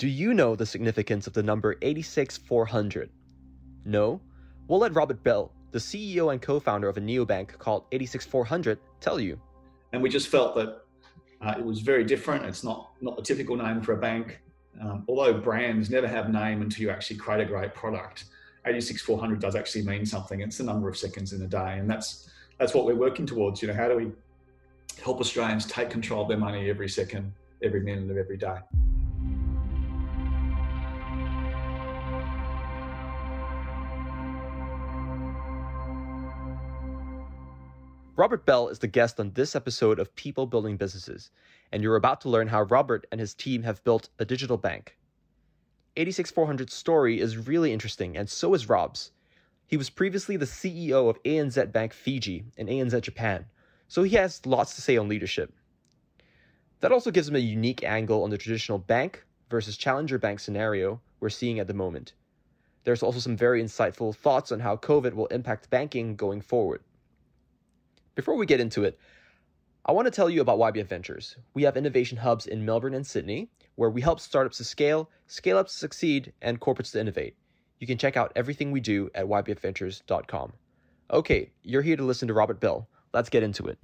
Do you know the significance of the number 86400? No? We'll let Robert Bell, the CEO and co founder of a neobank called 86400, tell you. And we just felt that uh, it was very different. It's not, not the typical name for a bank. Um, although brands never have name until you actually create a great product. 86400 does actually mean something. It's the number of seconds in a day. And that's, that's what we're working towards. You know, how do we help Australians take control of their money every second, every minute of every day? Robert Bell is the guest on this episode of People Building Businesses, and you're about to learn how Robert and his team have built a digital bank. 86400's story is really interesting, and so is Rob's. He was previously the CEO of ANZ Bank Fiji and ANZ Japan, so he has lots to say on leadership. That also gives him a unique angle on the traditional bank versus challenger bank scenario we're seeing at the moment. There's also some very insightful thoughts on how COVID will impact banking going forward. Before we get into it, I want to tell you about YBF Ventures. We have innovation hubs in Melbourne and Sydney, where we help startups to scale, scale ups to succeed, and corporates to innovate. You can check out everything we do at ybfventures.com. Okay, you're here to listen to Robert Bell. Let's get into it.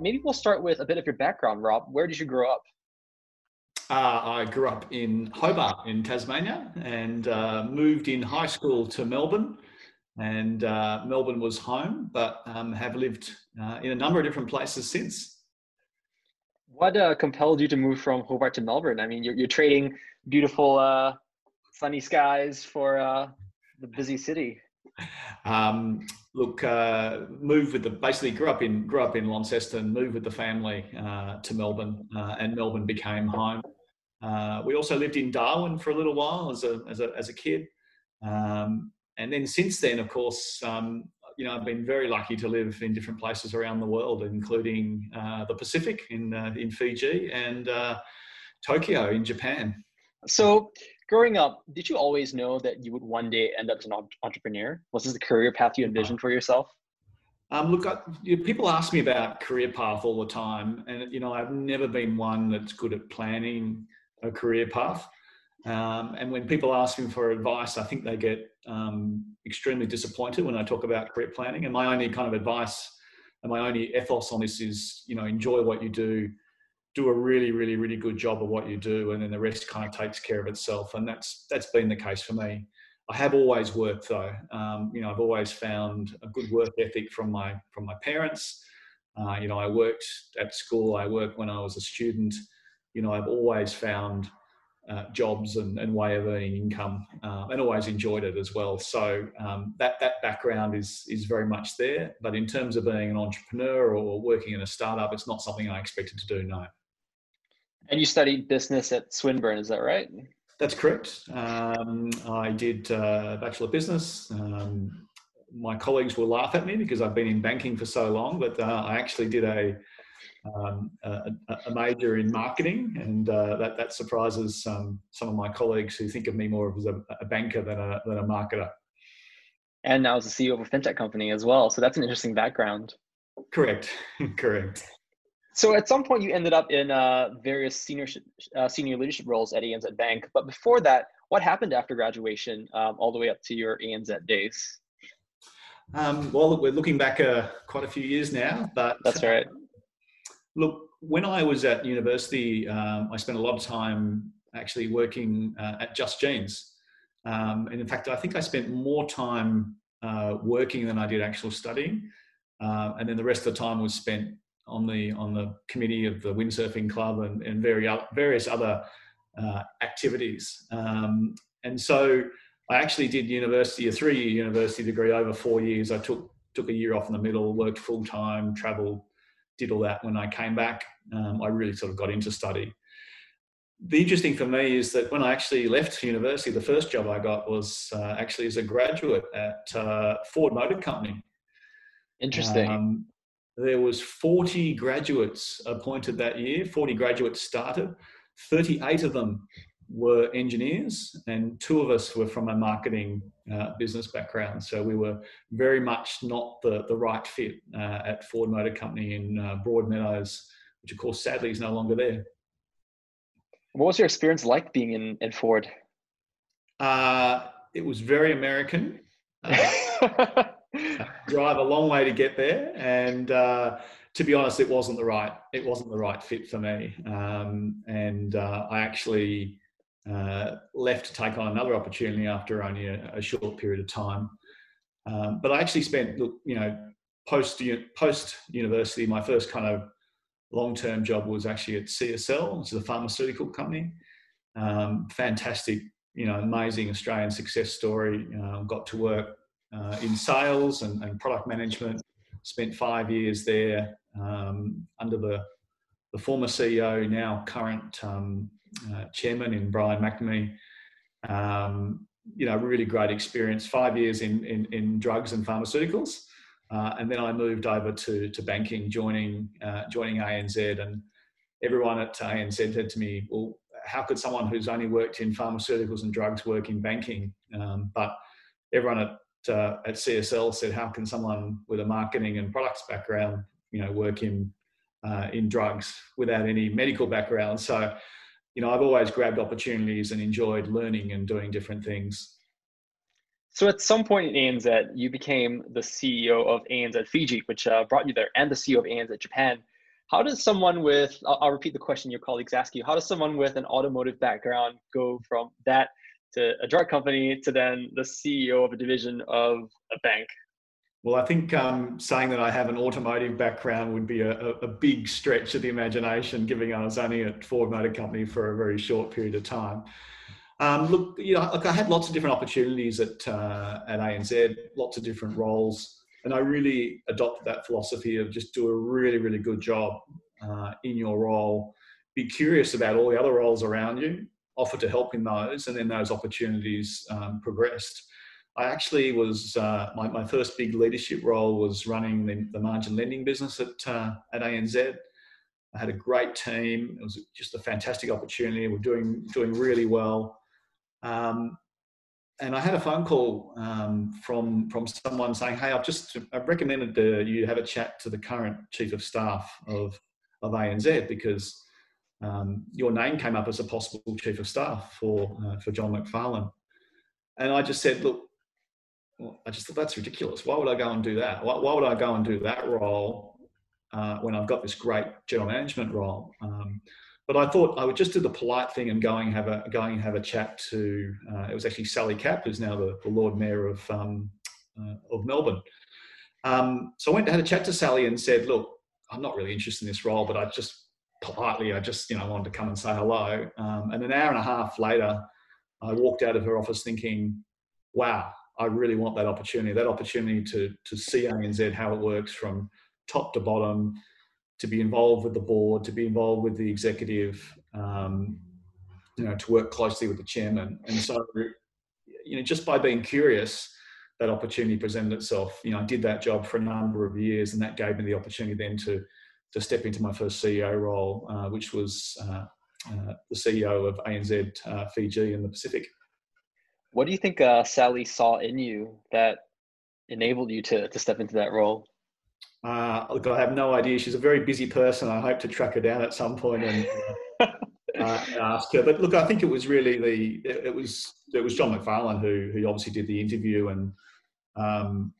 Maybe we'll start with a bit of your background, Rob. Where did you grow up? Uh, I grew up in Hobart in Tasmania and uh, moved in high school to Melbourne. And uh, Melbourne was home, but um, have lived uh, in a number of different places since. What uh, compelled you to move from Hobart to Melbourne? I mean, you're, you're trading beautiful uh, sunny skies for the busy city. Um, look, uh, moved with the basically grew up in grew up in Launceston, moved with the family uh, to Melbourne, uh, and Melbourne became home. Uh, we also lived in Darwin for a little while as a, as a, as a kid. Um, and then since then, of course, um, you know, I've been very lucky to live in different places around the world, including uh, the Pacific in, uh, in Fiji and uh, Tokyo in Japan. So, growing up, did you always know that you would one day end up as an entrepreneur? Was this the career path you envisioned for yourself? Um, look, I, you know, people ask me about career path all the time, and you know, I've never been one that's good at planning a career path. Um, and when people ask me for advice, I think they get um, extremely disappointed when I talk about career planning. And my only kind of advice and my only ethos on this is, you know, enjoy what you do, do a really, really, really good job of what you do, and then the rest kind of takes care of itself. And that's that's been the case for me. I have always worked though. Um, you know, I've always found a good work ethic from my from my parents. Uh, you know, I worked at school. I worked when I was a student you know, I've always found uh, jobs and, and, way of earning income uh, and always enjoyed it as well. So um, that, that background is, is very much there. But in terms of being an entrepreneur or working in a startup, it's not something I expected to do, no. And you studied business at Swinburne, is that right? That's correct. Um, I did uh, Bachelor of Business. Um, my colleagues will laugh at me because I've been in banking for so long, but uh, I actually did a um, a, a, major in marketing, and uh, that that surprises um, some of my colleagues who think of me more as a, a, banker than a than a marketer. And now as the CEO of a fintech company as well, so that's an interesting background. Correct, correct. So at some point you ended up in uh, various senior uh, senior leadership roles at ANZ Bank, but before that, what happened after graduation, um, all the way up to your ANZ days? Um, well, we're looking back uh, quite a few years now, but that's right. Look, when I was at university, um, I spent a lot of time actually working uh, at Just Jeans. Um, and in fact, I think I spent more time uh, working than I did actual studying. Uh, and then the rest of the time was spent on the on the committee of the windsurfing club and, and various various other uh, activities. Um, and so I actually did university, a three-year university degree over four years. I took took a year off in the middle, worked full time, travelled did all that when I came back. Um, I really sort of got into study. The interesting for me is that when I actually left university, the first job I got was uh, actually as a graduate at uh, Ford Motor Company. Interesting. Um, there was 40 graduates appointed that year. 40 graduates started. 38 of them were engineers, and two of us were from a marketing uh, business background. So we were very much not the, the right fit uh, at Ford Motor Company in uh, Broadmeadows, which of course sadly is no longer there. What was your experience like being in, in Ford? Uh, it was very American. Uh, drive a long way to get there, and uh, to be honest, it wasn't the right it wasn't the right fit for me. Um, and uh, I actually uh, left to take on another opportunity after only a, a short period of time. Um, but I actually spent, you know, post post university, my first kind of long term job was actually at CSL, which is a pharmaceutical company. Um, fantastic, you know, amazing Australian success story. Uh, got to work uh, in sales and, and, product management. Spent five years there um, under the the former CEO, now current um, uh, chairman in Brian McNamee. Um, you know, really great experience. Five years in in, in drugs and pharmaceuticals, uh, and then I moved over to to banking, joining uh, joining ANZ. And everyone at ANZ said to me, "Well, how could someone who's only worked in pharmaceuticals and drugs work in banking?" Um, but everyone at uh, at CSL said, "How can someone with a marketing and products background, you know, work in uh, in drugs without any medical background?" So you know, I've always grabbed opportunities and enjoyed learning and doing different things. So at some point in ANZ, you became the CEO of ANZ Fiji, which uh, brought you there, and the CEO of ANZ Japan. How does someone with, I'll, I'll, repeat the question your colleagues ask you, how does someone with an automotive background go from that to a drug company to then the CEO of a division of a bank? Well, I think um, saying that I have an automotive background would be a, a, big stretch of the imagination, given I was only at Ford Motor Company for a very short period of time. Um, look, you know, look, I had lots of different opportunities at uh, at ANZ, lots of different roles, and I really adopted that philosophy of just do a really, really good job uh, in your role. Be curious about all the other roles around you, offer to help in those, and then those opportunities um, progressed. I actually was uh, my, my first big leadership role was running the, the margin lending business at uh, at ANZ. I had a great team. It was just a fantastic opportunity. We're doing doing really well. Um, and I had a phone call um, from from someone saying, "Hey, I've just I've recommended uh, you have a chat to the current chief of staff of of ANZ because um, your name came up as a possible chief of staff for uh, for John McFarlane." And I just said, "Look, well, I just thought that's ridiculous. Why would I go and do that? Why, why would I go and do that role uh, when I've got this great general management role? Um, but I thought I would just do the polite thing and going have a going and have a chat to. Uh, it was actually Sally Capp, who's now the, the Lord Mayor of um, uh, of Melbourne. Um, so I went and had a chat to Sally and said, "Look, I'm not really interested in this role, but I just politely, I just you know wanted to come and say hello." Um, and an hour and a half later, I walked out of her office thinking, "Wow, I really want that opportunity, that opportunity to, to see ANZ, how it works from top to bottom, to be involved with the board, to be involved with the executive, um, you know, to work closely with the chairman. And so, you know, just by being curious, that opportunity presented itself. You know, I did that job for a number of years, and that gave me the opportunity then to to step into my first CEO role, uh, which was uh, uh, the CEO of ANZ uh, Fiji in the Pacific. What do you think uh, Sally saw in you that enabled you to, to step into that role? Uh, look, I have no idea. She's a very busy person. I hope to track her down at some point and uh, uh, ask her. But look, I think it was really the it, was it was John McFarlane who who obviously did the interview and um,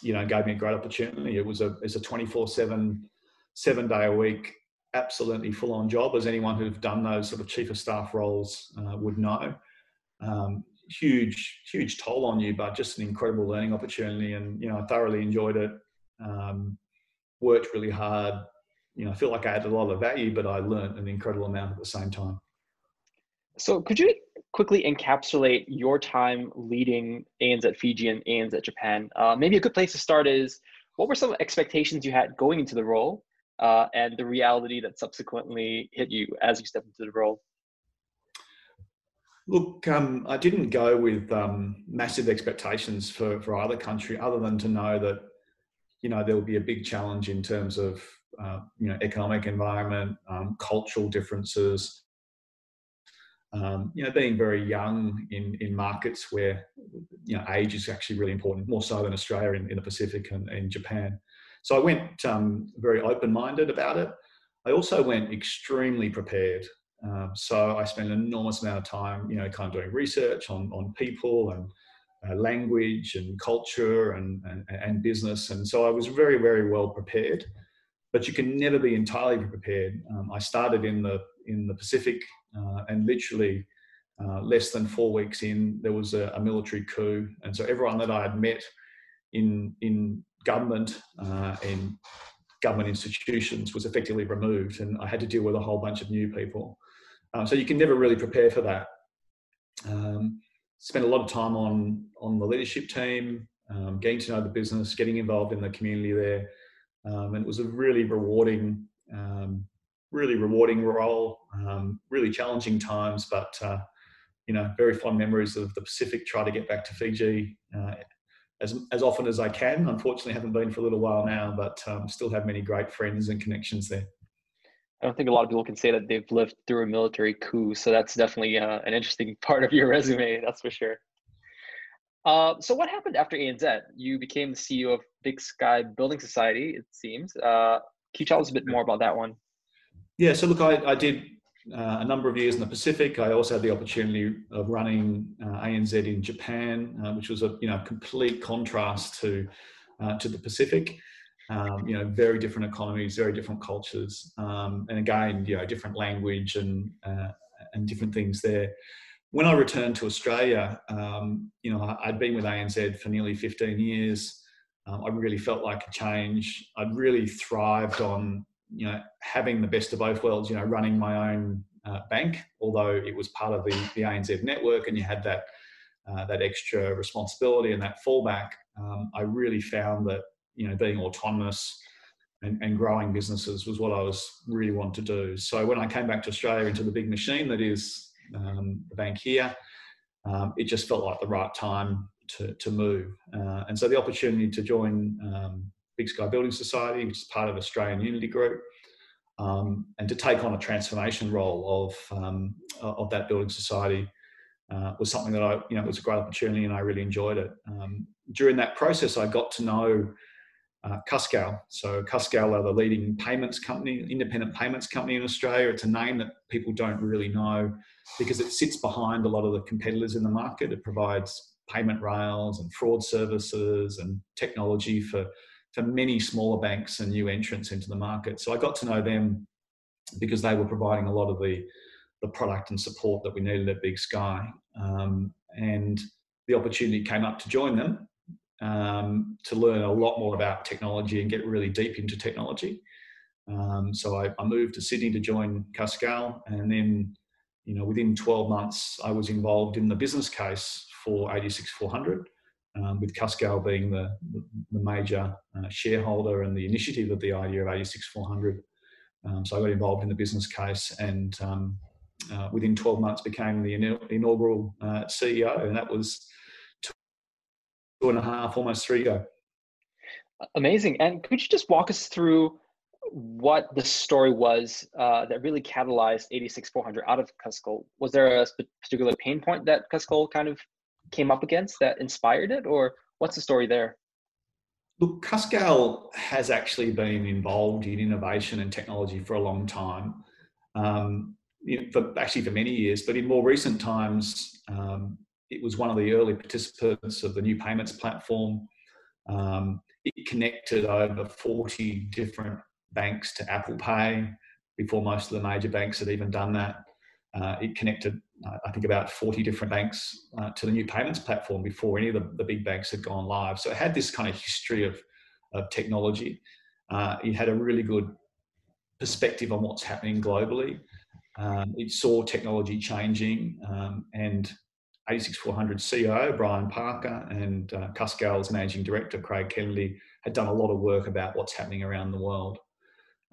you know gave me a great opportunity. It was a it's a twenty four seven seven day a week absolutely full on job as anyone who've done those sort of chief of staff roles uh, would know. Um, huge, huge toll on you, but just an incredible learning opportunity. And, you know, I thoroughly enjoyed it. Um, worked really hard. You know, I feel like I added a lot of value, but I learned an incredible amount at the same time. So, could you quickly encapsulate your time leading ANZ at Fiji and ANZ at Japan? Uh, maybe a good place to start is what were some expectations you had going into the role uh, and the reality that subsequently hit you as you stepped into the role? Look, um, I didn't go with um, massive expectations for, for either country, other than to know that, you know, there will be a big challenge in terms of, uh, you know, economic environment, um, cultural differences, um, you know, being very young in, in markets where, you know, age is actually really important, more so than Australia in, in the Pacific and in Japan. So I went um, very open-minded about it. I also went extremely prepared. Um, so I spent an enormous amount of time, you know, kind of doing research on, on people and uh, language and culture and, and, and business. And so I was very, very well prepared. But you can never be entirely prepared. Um, I started in the in the Pacific uh, and literally uh, less than four weeks in, there was a, a, military coup. And so everyone that I had met in, in government, uh, in government institutions was effectively removed. And I had to deal with a whole bunch of new people. Um, so you can never really prepare for that. Um, spent a lot of time on, on the leadership team, um, getting to know the business, getting involved in the community there. Um, and it was a really rewarding um, really rewarding role, um, really challenging times, but uh, you know, very fond memories of the Pacific. Try to get back to Fiji uh, as as often as I can. Unfortunately, haven't been for a little while now, but still have many great friends and connections there. I don't think a lot of people can say that they've lived through a military coup, so that's definitely uh, an interesting part of your resume. That's for sure. Uh, so what happened after ANZ? You became the CEO of Big Sky Building Society, it seems. Uh, can you tell us a bit more about that one? Yeah, so look, I, I did uh, a number of years in the Pacific. I also had the opportunity of running uh, ANZ in Japan, uh, which was a you know complete contrast to to the Pacific. Um, you know, very different economies, very different cultures, um, and again, you know, different language and uh, and different things there. When I returned to Australia, um, you know, I'd been with ANZ for nearly 15 years. Um, I really felt like a change. I'd really thrived on you know having the best of both worlds you know running my own uh, bank although it was part of the, the anz network and you had that uh, that extra responsibility and that fallback um, i really found that you know being autonomous and, and, growing businesses was what i was really wanting to do so when i came back to australia into the big machine that is um, the bank here um, it just felt like the right time to, to move uh, and so the opportunity to join um, Big Sky Building Society, which is part of Australian Unity Group, um, and to take on a transformation role of um, of that building society uh, was something that I, you know, it was a great opportunity, and I really enjoyed it. Um, during that process, I got to know uh, Cuscal. So Cuscal are the leading payments company, independent payments company in Australia. It's a name that people don't really know because it sits behind a lot of the competitors in the market. It provides payment rails and fraud services and technology for for many smaller banks and new entrants into the market. So I got to know them because they were providing a lot of the the product and support that we needed at Big Sky. Um, and the opportunity came up to join them um, to learn a lot more about technology and get really deep into technology. Um, so I, I, moved to Sydney to join Cuscal, and then, you know, within 12 months, I was involved in the business case for 86400 um, with Cuscal being the, the major uh, shareholder and the initiative of the idea of 86400. Um, so I got involved in the business case and um, uh, within 12 months became the inaugural uh, CEO, and that was two and a half, almost three ago. Amazing. And could you just walk us through what the story was uh, that really catalyzed 86400 out of Cuscal? Was there a particular pain point that Cuscal kind of came up against that inspired it, or what's the story there? Look, Cuscal has actually been involved in innovation and technology for a long time, um, for, actually for many years. But in more recent times, um, it was one of the early participants of the new payments platform. Um, it connected over 40 different banks to Apple Pay before most of the major banks had even done that. Uh, it connected, uh, I think, about 40 different banks uh, to the new payments platform before any of the, the, big banks had gone live. So it had this kind of history of, of technology. Uh, it had a really good perspective on what's happening globally. Um, it saw technology changing, um, and 86400 CEO Brian Parker and uh, Cuscal's managing director Craig Kennedy had done a lot of work about what's happening around the world.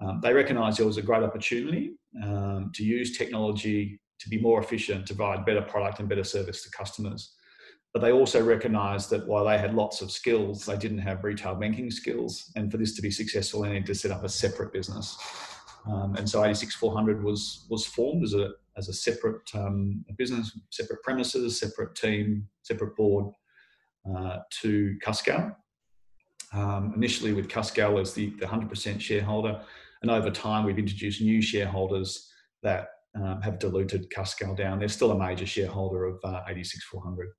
Um, they recognised there was a great opportunity um, to use technology to be more efficient, to provide better product and better service to customers. But they also recognised that while they had lots of skills, they didn't have retail banking skills. And for this to be successful, they needed to set up a separate business. Um, and so 86400 was was formed as a as a separate um, business, separate premises, separate team, separate board uh, to Cuscal. Um, initially with Cuscal as the, the 100% shareholder, and over time we've introduced new shareholders that um, have diluted Cuscal down. They're still a major shareholder of uh, 86400.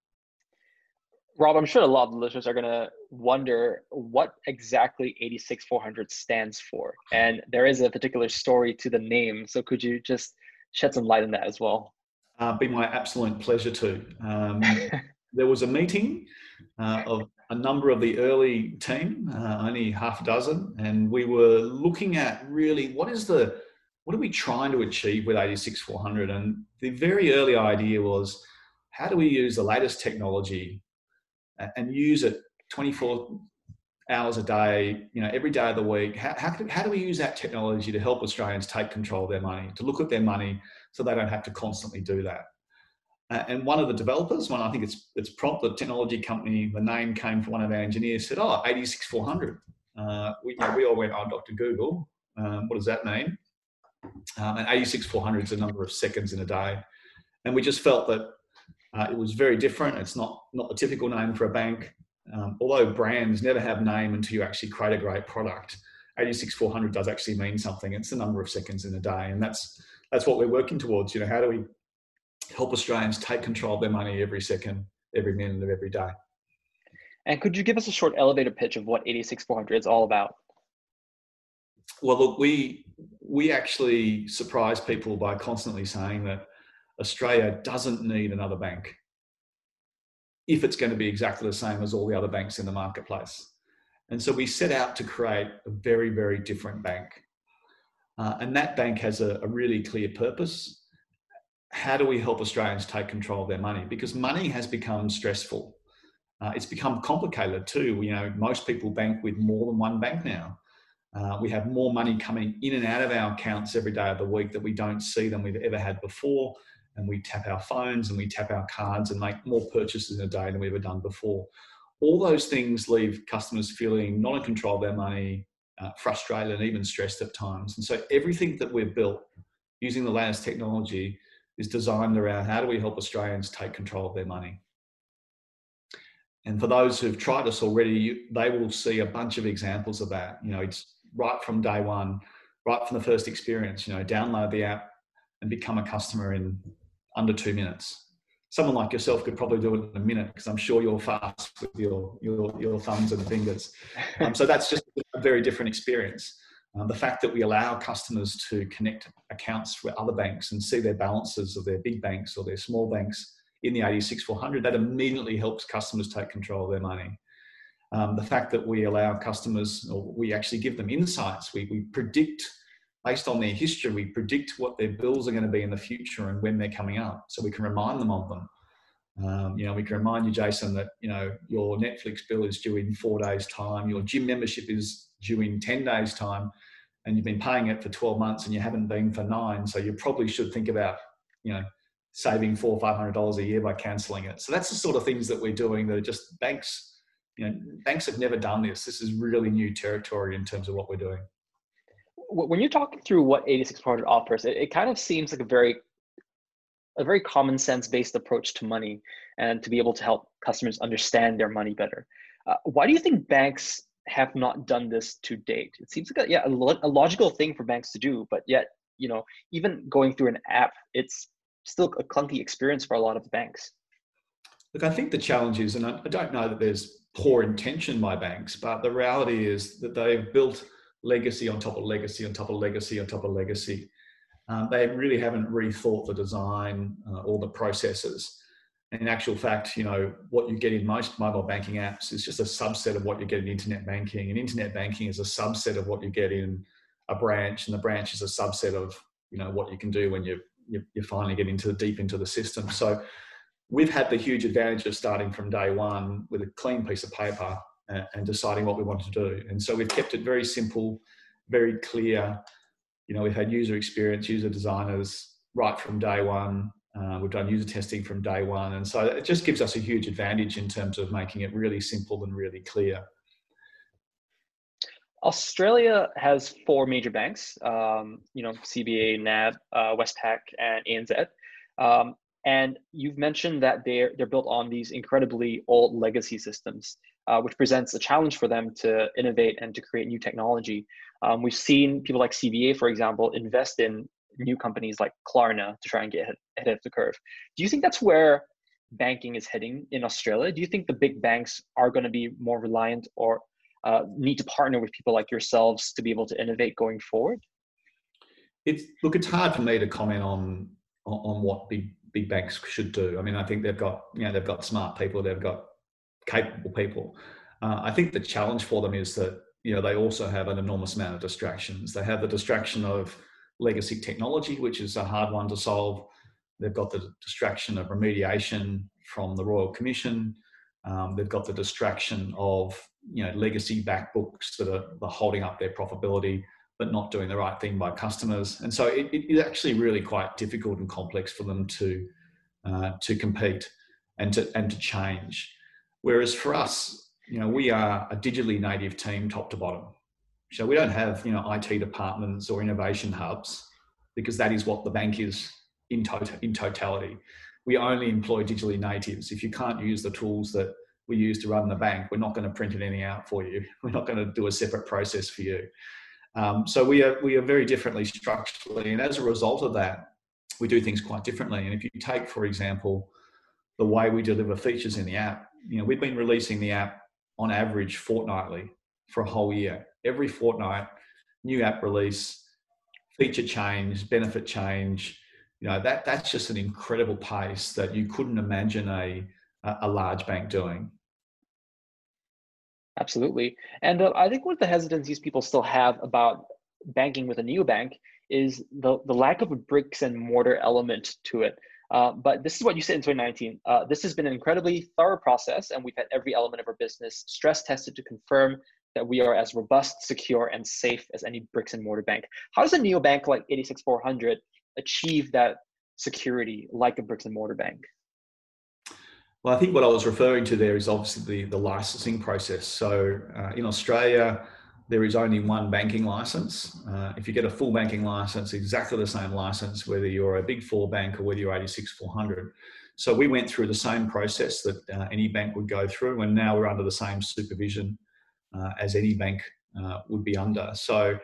Rob, I'm sure a lot of the listeners are going to wonder what exactly 86400 stands for. And there is a particular story to the name. So could you just shed some light on that as well? Uh, be my absolute pleasure to. Um, there was a meeting uh, of a number of the early team, uh, only half a dozen, and we were looking at really what is the what are we trying to achieve with 86400? And the very early idea was how do we use the latest technology and use it 24 hours a day, you know, every day of the week? How, how, how do we use that technology to help Australians take control of their money, to look at their money so they don't have to constantly do that? Uh, and one of the developers, one I think it's it's Prompt, the technology company, the name came from one of our engineers, said, "Oh, 86400." Uh, we, you know, we all went, "Oh, Dr. Google, um, what does that mean?" Um, and 86400 is a number of seconds in a day. And we just felt that uh, it was very different. It's not, not the typical name for a bank. Um, although brands never have name until you actually create a great product, 86400 does actually mean something. It's the number of seconds in a day. And that's, that's what we're working towards. You know, how do we help Australians take control of their money every second, every minute of every day? And could you give us a short elevator pitch of what 86400 is all about? Well, look, we we actually surprise people by constantly saying that Australia doesn't need another bank if it's going to be exactly the same as all the other banks in the marketplace. And so we set out to create a very, very different bank. Uh, and that bank has a, a really clear purpose. How do we help Australians take control of their money? Because money has become stressful. Uh, it's become complicated too. You know, most people bank with more than one bank now. Uh, we have more money coming in and out of our accounts every day of the week that we don't see than we've ever had before. And we tap our phones and we tap our cards and make more purchases in a day than we've ever done before. All those things leave customers feeling not in control of their money, uh, frustrated, and even stressed at times. And so everything that we've built using the latest technology is designed around how do we help Australians take control of their money. And for those who've tried us already, they will see a bunch of examples of that. You know, it's right from day one, right from the first experience. You know, download the app and become a customer in under two minutes. Someone like yourself could probably do it in a minute because I'm sure you're fast with your your, your thumbs and fingers. Um, so that's just a very different experience. Um, the fact that we allow customers to connect accounts with other banks and see their balances of their big banks or their small banks in the 86400, that immediately helps customers take control of their money. Um, the fact that we allow customers, or we actually give them insights, we, we predict based on their history, we predict what their bills are going to be in the future and when they're coming up, so we can remind them of them. Um, you know, we can remind you, Jason, that you know your Netflix bill is due in four days' time, your gym membership is due in ten days' time, and you've been paying it for twelve months and you haven't been for nine. So you probably should think about, you know, saving four or five hundred dollars a year by cancelling it. So that's the sort of things that we're doing that are just banks you know, banks have never done this. This is really new territory in terms of what we're doing. When you're talking through what 86400 offers, it, it kind of seems like a very a very common sense based approach to money and to be able to help customers understand their money better. Uh, why do you think banks have not done this to date? It seems like a, yeah, a, lo- a logical thing for banks to do, but yet, you know, even going through an app, it's still a clunky experience for a lot of banks. Look, I think the challenge is, and I, I don't know that there's poor intention by banks, but the reality is that they've built legacy on top of legacy on top of legacy on top of legacy. Um, they really haven't rethought the design uh, or the processes. And in actual fact, you know, what you get in most mobile banking apps is just a subset of what you get in internet banking. And internet banking is a subset of what you get in a branch, and the branch is a subset of, you know, what you can do when you you, you finally get into deep into the system. So we've had the huge advantage of starting from day one with a clean piece of paper and, deciding what we want to do. And so we've kept it very simple, very clear. You know, we've had user experience, user designers right from day one. Uh, we've done user testing from day one. And so it just gives us a huge advantage in terms of making it really simple and really clear. Australia has four major banks, um, you know, CBA, NAB, uh, Westpac, and ANZ. Um, and you've mentioned that they're they're built on these incredibly old legacy systems, uh, which presents a challenge for them to innovate and to create new technology. Um, we've seen people like CBA, for example, invest in new companies like Klarna to try and get ahead of the curve. Do you think that's where banking is heading in Australia? Do you think the big banks are going to be more reliant or uh, need to partner with people like yourselves to be able to innovate going forward? It's look, it's hard for me to comment on on what big big banks should do. I mean, I think they've got you know they've got smart people, they've got capable people. Uh, I think the challenge for them is that you know they also have an enormous amount of distractions. They have the distraction of legacy technology, which is a hard one to solve. They've got the distraction of remediation from the Royal Commission. Um, they've got the distraction of you know legacy back books that are, are, holding up their profitability but not doing the right thing by customers. And so it, it's actually really quite difficult and complex for them to uh, to compete and to and to change. Whereas for us, you know, we are a digitally native team, top to bottom. So we don't have you know IT departments or innovation hubs because that is what the bank is in, to- in totality. We only employ digitally natives. If you can't use the tools that we use to run the bank, we're not going to print anything out for you. We're not going to do a separate process for you. Um, so we are we are very differently structurally, and as a result of that, we do things quite differently. And if you take, for example, the way we deliver features in the app, you know, we've been releasing the app on average fortnightly for a whole year. Every fortnight, new app release, feature change, benefit change. You know, that that's just an incredible pace that you couldn't imagine a a large bank doing. Absolutely. And uh, I think one of the hesitancies people still have about banking with a new bank is the, the lack of a bricks and mortar element to it. Uh, but this is what you said in 2019. Uh, this has been an incredibly thorough process, and we've had every element of our business stress tested to confirm that we are as robust, secure, and safe as any bricks and mortar bank. How does a neobank like 86400 achieve that security like a bricks and mortar bank? Well, I think what I was referring to there is obviously the, the licensing process. So uh, in Australia, there is only one banking license. Uh, if you get a full banking license, exactly the same license, whether you're a big four bank or whether you're 86 400. So we went through the same process that uh, any bank would go through, and now we're under the same supervision uh, as any bank uh, would be under. So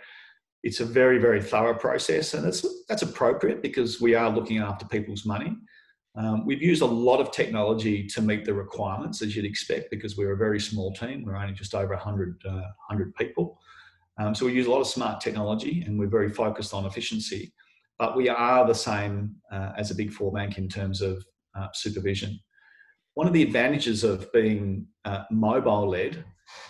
it's a very, very thorough process, and that's that's appropriate because we are looking after people's money. Um, we've used a lot of technology to meet the requirements, as you'd expect, because we're a very small team. We're only just over 100, uh, 100 people. Um, so we use a lot of smart technology and we're very focused on efficiency. But we are the same uh, as a big four bank in terms of uh, supervision. One of the advantages of being uh, mobile led,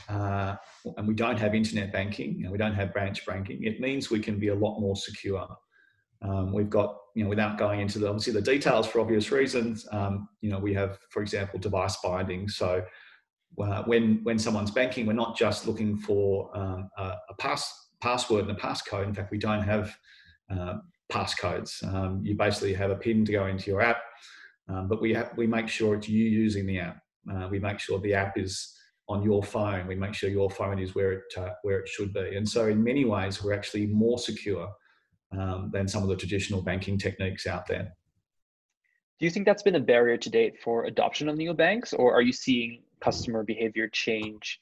uh, and we don't have internet banking and we don't have branch banking, it means we can be a lot more secure. Um, we've got, you know, without going into the, obviously the details for obvious reasons, um, you know, we have, for example, device binding. So uh, when when someone's banking, we're not just looking for um, a, a, pass password and a passcode. In fact, we don't have uh, passcodes. Um, you basically have a PIN to go into your app, um, but we we make sure it's you using the app. Uh, we make sure the app is on your phone. We make sure your phone is where it uh, where it should be. And so, in many ways, we're actually more secure um, than some of the traditional banking techniques out there. Do you think that's been a barrier to date for adoption of neobanks, or are you seeing customer behavior change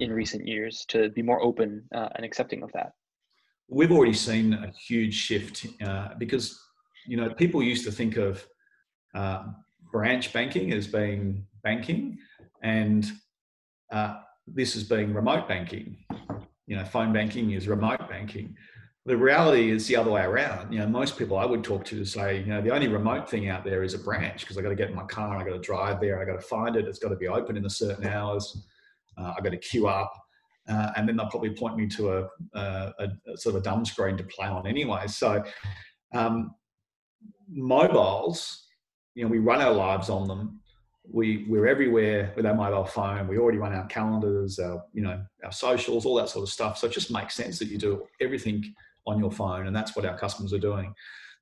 in recent years to be more open uh, and accepting of that? We've already seen a huge shift uh, because you know people used to think of uh, branch banking as being banking, and uh, this is being remote banking. You know, phone banking is remote banking the reality is the other way around. You know, most people I would talk to say, you know, the only remote thing out there is a branch because I got to get in my car, I got to drive there, I got to find it. It's got to be open in a certain hours. Uh, I got to queue up, uh, and then they'll probably point me to a, a, a, sort of a dumb screen to play on anyway. So, um, mobiles, you know, we run our lives on them. We we're everywhere with our mobile phone. We already run our calendars, our you know, our socials, all that sort of stuff. So it just makes sense that you do everything on your phone, and that's what our customers are doing.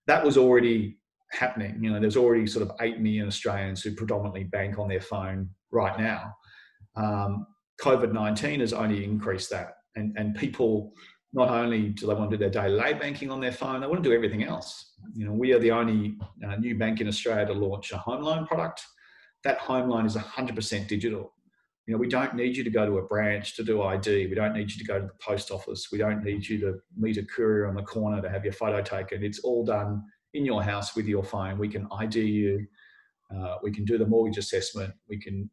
That was already happening. You know, there's already sort of eight million Australians who predominantly bank on their phone right now. Um, COVID nineteen has only increased that, and and people not only do they want to do their day-to-day banking on their phone, they want to do everything else. You know, we are the only uh, new bank in Australia to launch a home loan product. That home loan is 100% digital. You know, we don't need you to go to a branch to do ID. We don't need you to go to the post office. We don't need you to meet a courier on the corner to have your photo taken. It's all done in your house with your phone. We can ID you. Uh, we can do the mortgage assessment. We can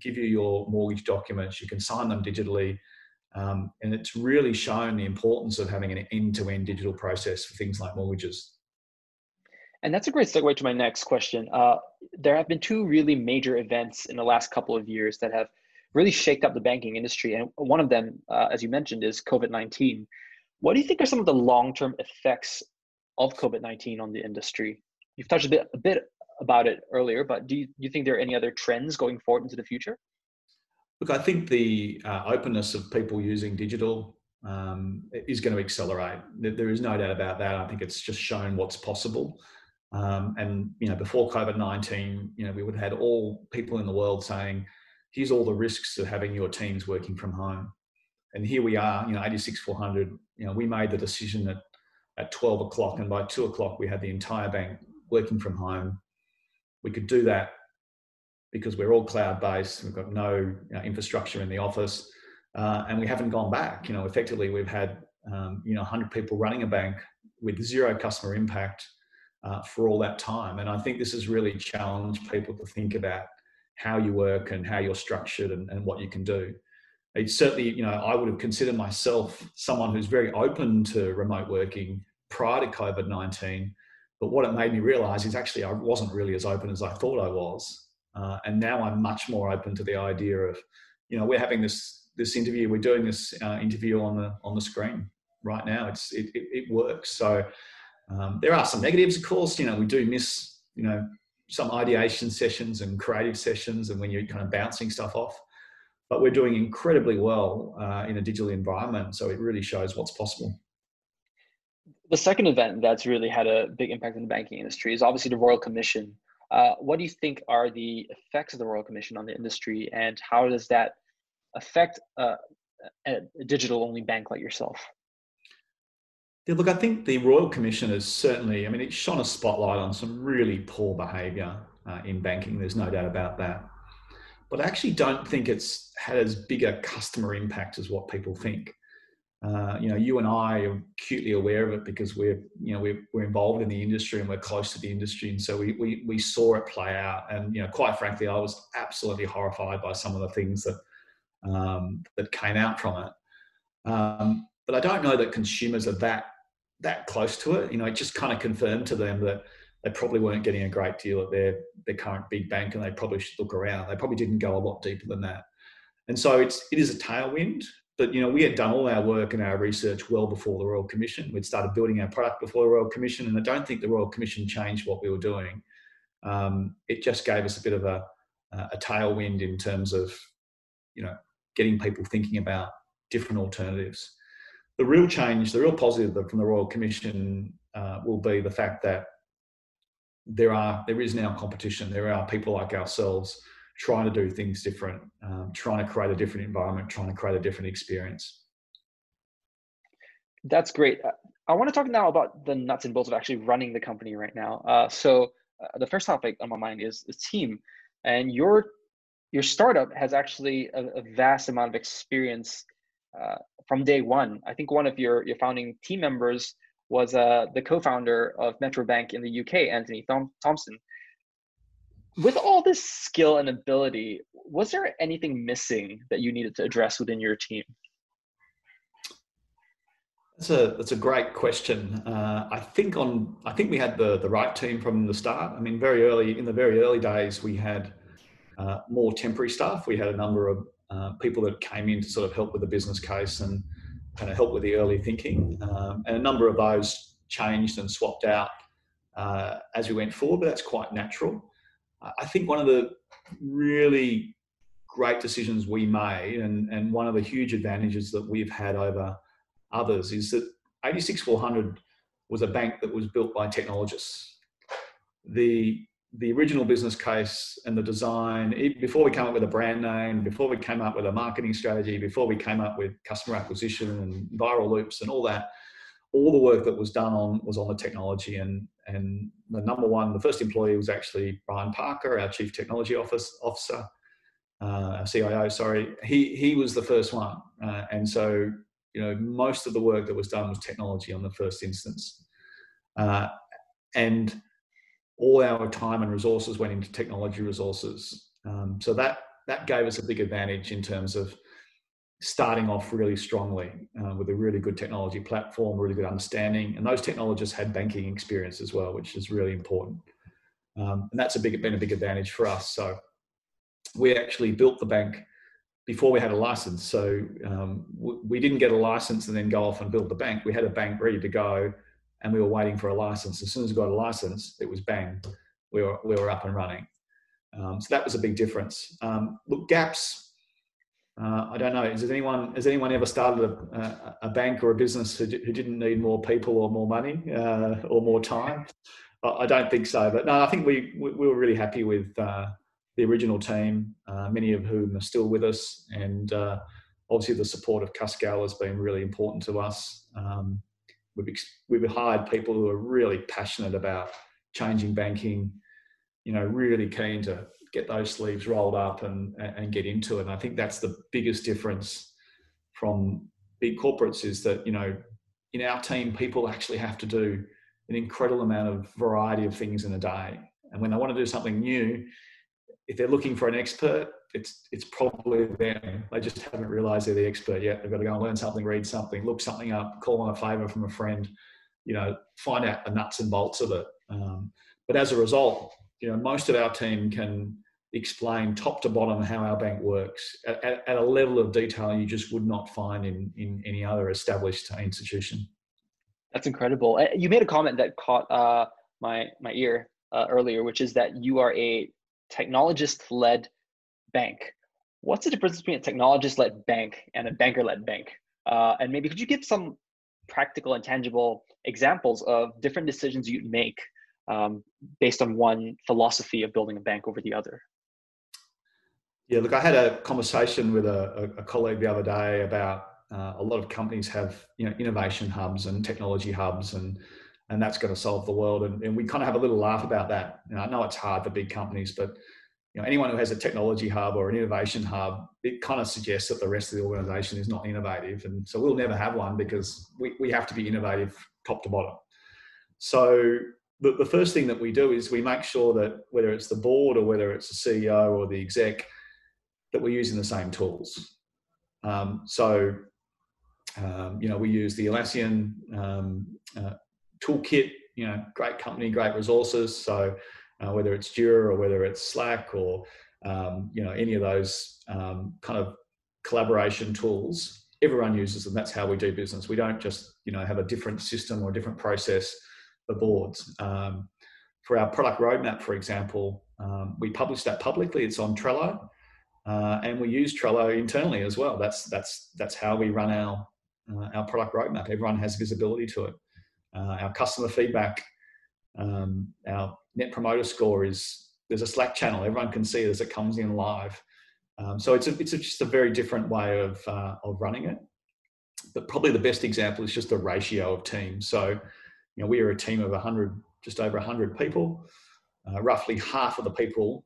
give you your mortgage documents. You can sign them digitally. Um, and it's really shown the importance of having an end to end digital process for things like mortgages. And that's a great segue to my next question. Uh, there have been two really major events in the last couple of years that have really shaked up the banking industry. And one of them, uh, as you mentioned, is COVID 19. What do you think are some of the long term effects of COVID 19 on the industry? You've touched a bit, a bit about it earlier, but do you, do you think there are any other trends going forward into the future? Look, I think the uh, openness of people using digital um, is going to accelerate. There is no doubt about that. I think it's just shown what's possible. Um, and you know, before COVID nineteen, you know, we would have had all people in the world saying, "Here's all the risks of having your teams working from home." And here we are, you know, eighty six four hundred. You know, we made the decision at at twelve o'clock, and by two o'clock, we had the entire bank working from home. We could do that because we're all cloud based. We've got no you know, infrastructure in the office, uh, and we haven't gone back. You know, effectively, we've had um, you know 100 people running a bank with zero customer impact uh, for all that time. And I think this has really challenged people to think about how you work and how you're structured and, and what you can do. It's certainly, you know, I would have considered myself someone who's very open to remote working prior to COVID 19. But what it made me realize is actually I wasn't really as open as I thought I was. Uh, and now I'm much more open to the idea of, you know, we're having this this interview, we're doing this uh, interview on the on the screen right now. It's it, it, it works. So um, there are some negatives, of course. You know, we do miss, you know, some ideation sessions and creative sessions, and when you're kind of bouncing stuff off. But we're doing incredibly well uh, in a digital environment, so it really shows what's possible. The second event that's really had a big impact on the banking industry is obviously the Royal Commission. Uh, what do you think are the effects of the Royal Commission on the industry, and how does that affect uh, a digital-only bank like yourself? Yeah, look, I think the Royal Commission has certainly, I mean, it shone a spotlight on some really poor behaviour uh, in banking. There's no doubt about that. But I actually don't think it's had as big a customer impact as what people think. Uh, you know, you and I are acutely aware of it because we're, you know, we're, we're involved in the industry and we're close to the industry. And so we, we, we saw it play out. And, you know, quite frankly, I was absolutely horrified by some of the things that, um, that came out from it. Um, but I don't know that consumers are that that close to it. You know, it just kind of confirmed to them that they probably weren't getting a great deal at their their current big bank, and they probably should look around. They probably didn't go a lot deeper than that. And so it's it is a tailwind. But you know, we had done all our work and our research well before the Royal Commission. We'd started building our product before the Royal Commission, and I don't think the Royal Commission changed what we were doing. Um, it just gave us a bit of a a tailwind in terms of you know getting people thinking about different alternatives the real change, the real positive from the Royal Commission uh, will be the fact that there are there is now competition. There are people like ourselves trying to do things different, um, trying to create a different environment, trying to create a different experience. That's great. I want to talk now about the nuts and bolts of actually running the company right now. Uh, so uh, the first topic on my mind is the team, and your your startup has actually a, a vast amount of experience uh, from day one. I think one of your, your founding team members was uh, the co-founder of Metro Bank in the UK, Anthony Thom- Thomson. With all this skill and ability, was there anything missing that you needed to address within your team? That's a that's a great question. Uh, I think on I think we had the the right team from the start. I mean, very early in the very early days, we had uh, more temporary staff. We had a number of uh, people that came in to sort of help with the business case and kind of help with the early thinking. Um, and a number of those changed and swapped out uh, as we went forward, but that's quite natural. I think one of the really great decisions we made and, and one of the huge advantages that we've had over others is that 86400 was a bank that was built by technologists. The the original business case and the design, before we came up with a brand name, before we came up with a marketing strategy, before we came up with customer acquisition and viral loops and all that, all the work that was done on was on the technology. And and the number one, the first employee was actually Brian Parker, our chief technology office officer, uh, CIO. Sorry, he he was the first one, uh, and so you know most of the work that was done was technology on the first instance, uh, and all our time and resources went into technology resources. Um, so that that gave us a big advantage in terms of starting off really strongly uh, with a really good technology platform, really good understanding, and those technologists had banking experience as well, which is really important. Um, and that's a big been a big advantage for us. So we actually built the bank before we had a license. So um, we didn't get a license and then go off and build the bank. We had a bank ready to go and we were waiting for a license. As soon as we got a license, it was bang, we were we were up and running. Um, so that was a big difference. Um, look, gaps. Uh, I don't know. Has anyone has anyone ever started a, a, bank or a business who, who didn't need more people or more money uh, or more time? I don't think so. But no, I think we we, we were really happy with uh, the original team, uh, many of whom are still with us, and uh, obviously the support of Cuscal has been really important to us. Um, we've we've hired people who are really passionate about changing banking. You know, really keen to get those sleeves rolled up and and get into it. And I think that's the biggest difference from big corporates is that you know in our team people actually have to do an incredible amount of variety of things in a day. And when they want to do something new, if they're looking for an expert, it's it's probably them. They just haven't realised they're the expert yet. They've got to go and learn something, read something, look something up, call on a favour from a friend, you know, find out the nuts and bolts of it. Um, but as a result, you know, most of our team can explain top to bottom how our bank works at, at, at a level of detail you just would not find in in any other established institution. That's incredible. You made a comment that caught uh, my my ear uh, earlier, which is that you are a technologist-led bank. What's the difference between a technologist-led bank and a banker-led bank? Uh, and maybe could you give some practical and tangible examples of different decisions you'd make um, based on one philosophy of building a bank over the other? Yeah, look, I had a conversation with a, a colleague the other day about uh, a lot of companies have you know innovation hubs and technology hubs and and that's going to solve the world. And, and we kind of have a little laugh about that. You know, I know it's hard for big companies, but know, anyone who has a technology hub or an innovation hub, it kind of suggests that the rest of the organization is not innovative. And so we'll never have one because we, we have to be innovative top to bottom. So the, the first thing that we do is we make sure that whether it's the board or whether it's the CEO or the exec, that we're using the same tools. Um, so, um, you know, we use the Atlassian um, uh, toolkit, you know, great company, great resources. So uh, whether it's Jira or whether it's Slack or um, you know any of those um, kind of collaboration tools, everyone uses them. That's how we do business. We don't just you know have a different system or a different process for boards. Um, for our product roadmap, for example, um, we publish that publicly. It's on Trello, uh, and we use Trello internally as well. That's that's that's how we run our uh, our product roadmap. Everyone has visibility to it uh, our customer feedback, um, our net promoter score is there's a Slack channel. Everyone can see it as it comes in live. Um, so it's a, it's a, just a very different way of uh, of running it. But probably the best example is just the ratio of teams. So you know we are a team of 100, just over 100 people. Uh, roughly half of the people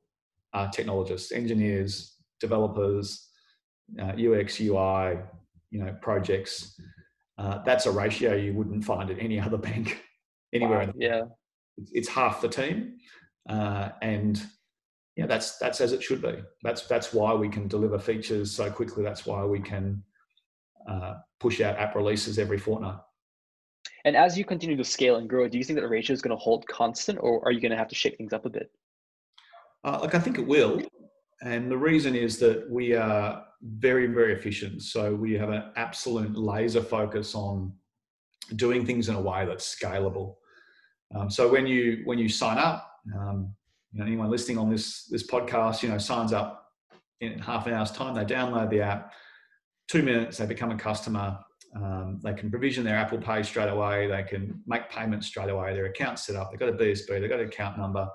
are technologists, engineers, developers, uh, UX, UI, you know, projects. Uh, that's a ratio you wouldn't find at any other bank anywhere. Wow, yeah, it's, half the team, uh, and yeah, that's that's as it should be. That's that's why we can deliver features so quickly. That's why we can uh, push out app releases every fortnight. And as you continue to scale and grow, do you think that the ratio is going to hold constant, or are you going to have to shake things up a bit? Uh, like I think it will, and the reason is that we are very, very efficient. So we have an absolute laser focus on doing things in a way that's scalable. Um, so when you when you sign up, um, you know, anyone listening on this this podcast, you know, signs up in half an hour's time. They download the app. Two minutes, they become a customer. Um, they can provision their Apple Pay straight away. They can make payments straight away. Their account's set up. They've got a BSB. They've got an account number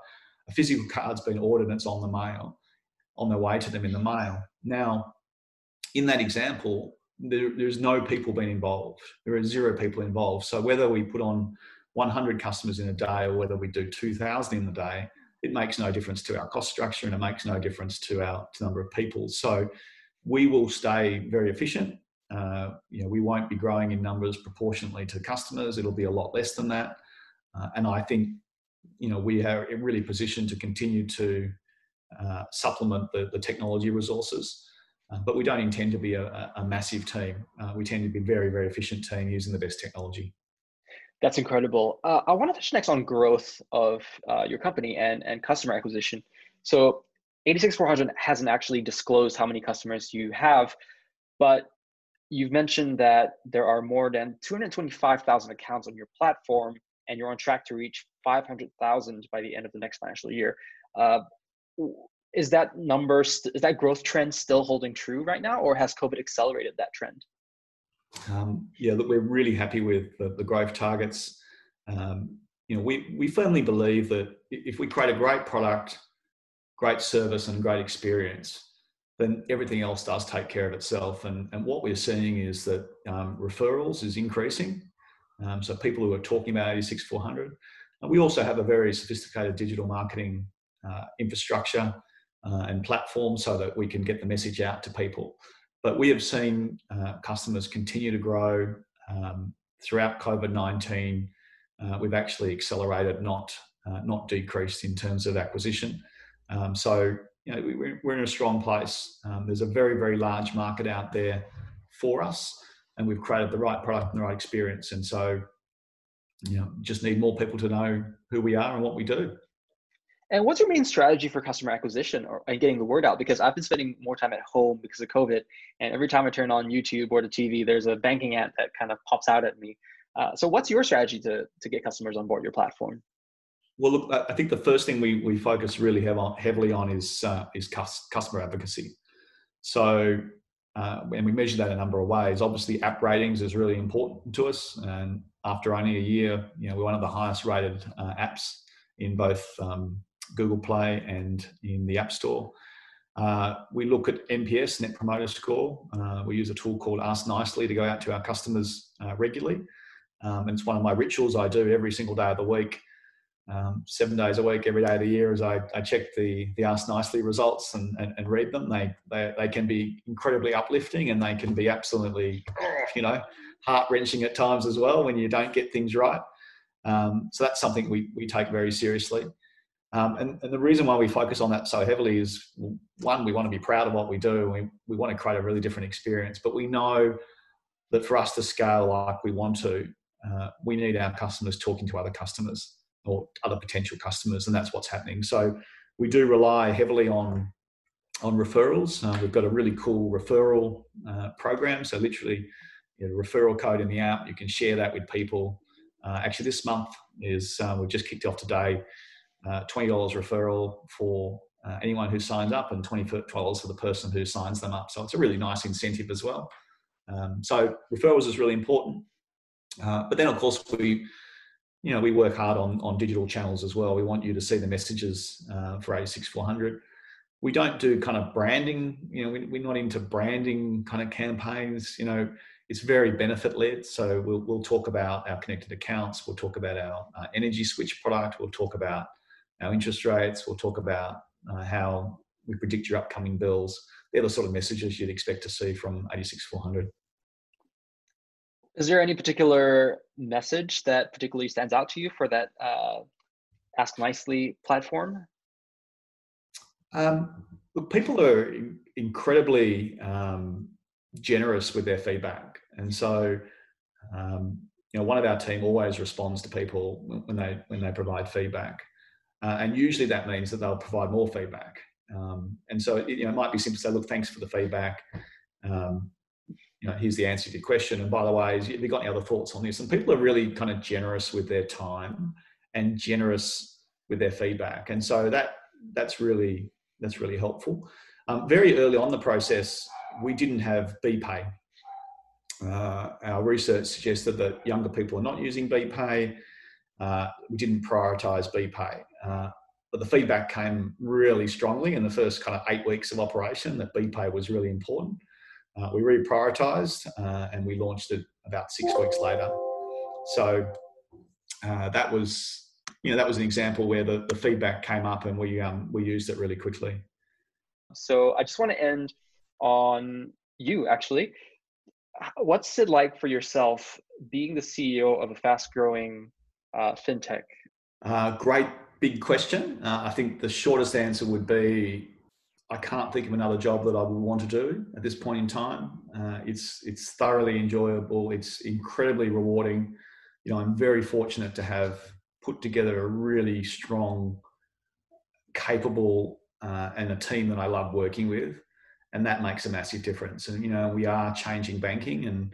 a physical card's been ordered and it's on the mail, on their way to them in the mail. Now, in that example, there, there's no people being involved. There are zero people involved. So whether we put on 100 customers in a day or whether we do 2,000 in the day, it makes no difference to our cost structure and it makes no difference to our to number of people. So we will stay very efficient. Uh, you know, we won't be growing in numbers proportionately to customers. It'll be a lot less than that. Uh, and I think, you know, we are really positioned to continue to uh, supplement the, the technology resources. Uh, but we don't intend to be a, a massive team. Uh, we tend to be a very, very efficient team using the best technology. That's incredible. Uh, I want to touch next on growth of uh, your company and, and customer acquisition. So 86400 hasn't actually disclosed how many customers you have, but you've mentioned that there are more than 225,000 accounts on your platform and you're on track to reach 500,000 by the end of the next financial year. Uh, is that number, st- is that growth trend still holding true right now or has COVID accelerated that trend? Um, yeah, look, we're really happy with the, the growth targets. Um, you know, we, we firmly believe that if we create a great product, great service, and great experience, then everything else does take care of itself. And, and what we're seeing is that um, referrals is increasing. Um, so people who are talking about 86400. And we also have a very sophisticated digital marketing uh, infrastructure uh, and platform so that we can get the message out to people. But we have seen uh, customers continue to grow um, throughout COVID 19. Uh, we've actually accelerated, not, uh, not decreased in terms of acquisition. Um, so, you know, we, are in a strong place. Um, there's a very, very large market out there for us, and we've created the right product and the right experience. And so, you know, just need more people to know who we are and what we do. And what's your main strategy for customer acquisition or and getting the word out? Because I've been spending more time at home because of COVID, and every time I turn on YouTube or the TV, there's a banking app that kind of pops out at me. Uh, so, what's your strategy to to get customers on board your platform? Well, look, I think the first thing we, we focus really have heavily on is uh, is customer advocacy. So, uh, and we measure that a number of ways. Obviously, app ratings is really important to us, and after only a year, you know, we're one of the highest rated uh, apps in both um, Google Play and in the App Store. Uh, we look at NPS, Net Promoter Score. Uh, we use a tool called Ask Nicely to go out to our customers uh, regularly. Um, and it's one of my rituals I do every single day of the week, um, seven days a week, every day of the year, as I, I check the, the Ask Nicely results and, and, and read them. They, they, they can be incredibly uplifting and they can be absolutely, you know, heart wrenching at times as well when you don't get things right. Um, so that's something we, we take very seriously. Um, and, and, the reason why we focus on that so heavily is one, we want to be proud of what we do. We, we want to create a really different experience, but we know that for us to scale like we want to, uh, we need our customers talking to other customers or other potential customers, and that's what's happening. So we do rely heavily on on referrals. Uh, we've got a really cool referral uh, program. So literally, you know, referral code in the app, you can share that with people. Uh, actually, this month is uh, we've just kicked off today uh, $20 referral for uh, anyone who signs up and $20 for the person who signs them up. So it's a really nice incentive as well. Um, so referrals is really important. Uh, but then of course we, you know, we work hard on, on digital channels as well. We want you to see the messages uh, for 86400. We don't do kind of branding, you know, we, we're not into branding kind of campaigns, you know, it's very benefit led. So we'll, we'll talk about our connected accounts. We'll talk about our uh, energy switch product. We'll talk about our interest rates. We'll talk about uh, how we predict your upcoming bills. They're the sort of messages you'd expect to see from 86400. Is there any particular message that particularly stands out to you for that uh, Ask Nicely platform? Um, look, people are incredibly um, generous with their feedback, and so um, you know one of our team always responds to people when they when they provide feedback. Uh, and usually that means that they'll provide more feedback. Um, and so it, you know, it might be simple to say, look, thanks for the feedback. Um, you know, here's the answer to your question. And by the way, have you got any other thoughts on this? And people are really kind of generous with their time and generous with their feedback. And so that that's really that's really helpful. Um, very early on the process, we didn't have BPay. Uh, our research suggested that younger people are not using BPay. Uh, we didn't prioritize BPay. Uh, but the feedback came really strongly in the first kind of eight weeks of operation that BPay was really important. Uh, we reprioritized uh, and we launched it about six weeks later. So uh, that was, you know, that was an example where the, the feedback came up and we um, we used it really quickly. So I just want to end on you actually. What's it like for yourself being the CEO of a fast-growing uh, fintech? Uh, great big question. Uh, I think the shortest answer would be I can't think of another job that I would want to do at this point in time. Uh, it's it's thoroughly enjoyable. It's incredibly rewarding. You know, I'm very fortunate to have put together a really strong, capable, uh, and a team that I love working with, and that makes a massive difference. And you know, we are changing banking, and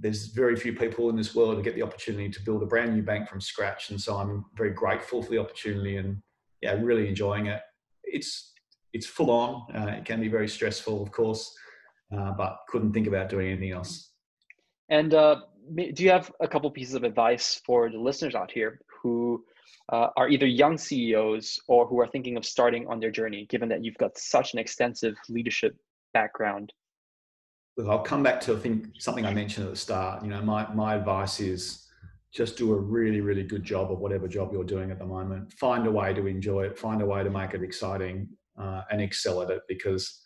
there's very few people in this world who get the opportunity to build a brand new bank from scratch. And so I'm very grateful for the opportunity, and yeah, really enjoying it. It's it's full on. Uh, it can be very stressful, of course, uh, but couldn't think about doing anything else. And uh, do you have a couple pieces of advice for the listeners out here who uh, are either young CEOs or who are thinking of starting on their journey, given that you've got such an extensive leadership background? Look, I'll come back to think something I mentioned at the start. You know, my my advice is just do a really really good job of whatever job you're doing at the moment. Find a way to enjoy it. Find a way to make it exciting uh, and excel at it because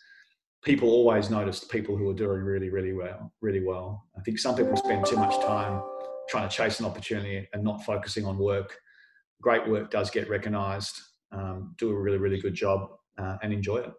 people always notice people who are doing really, really well, really well. I think some people spend too much time trying to chase an opportunity and not focusing on work. Great work does get recognized. Um, do a really, really good job uh, and enjoy it.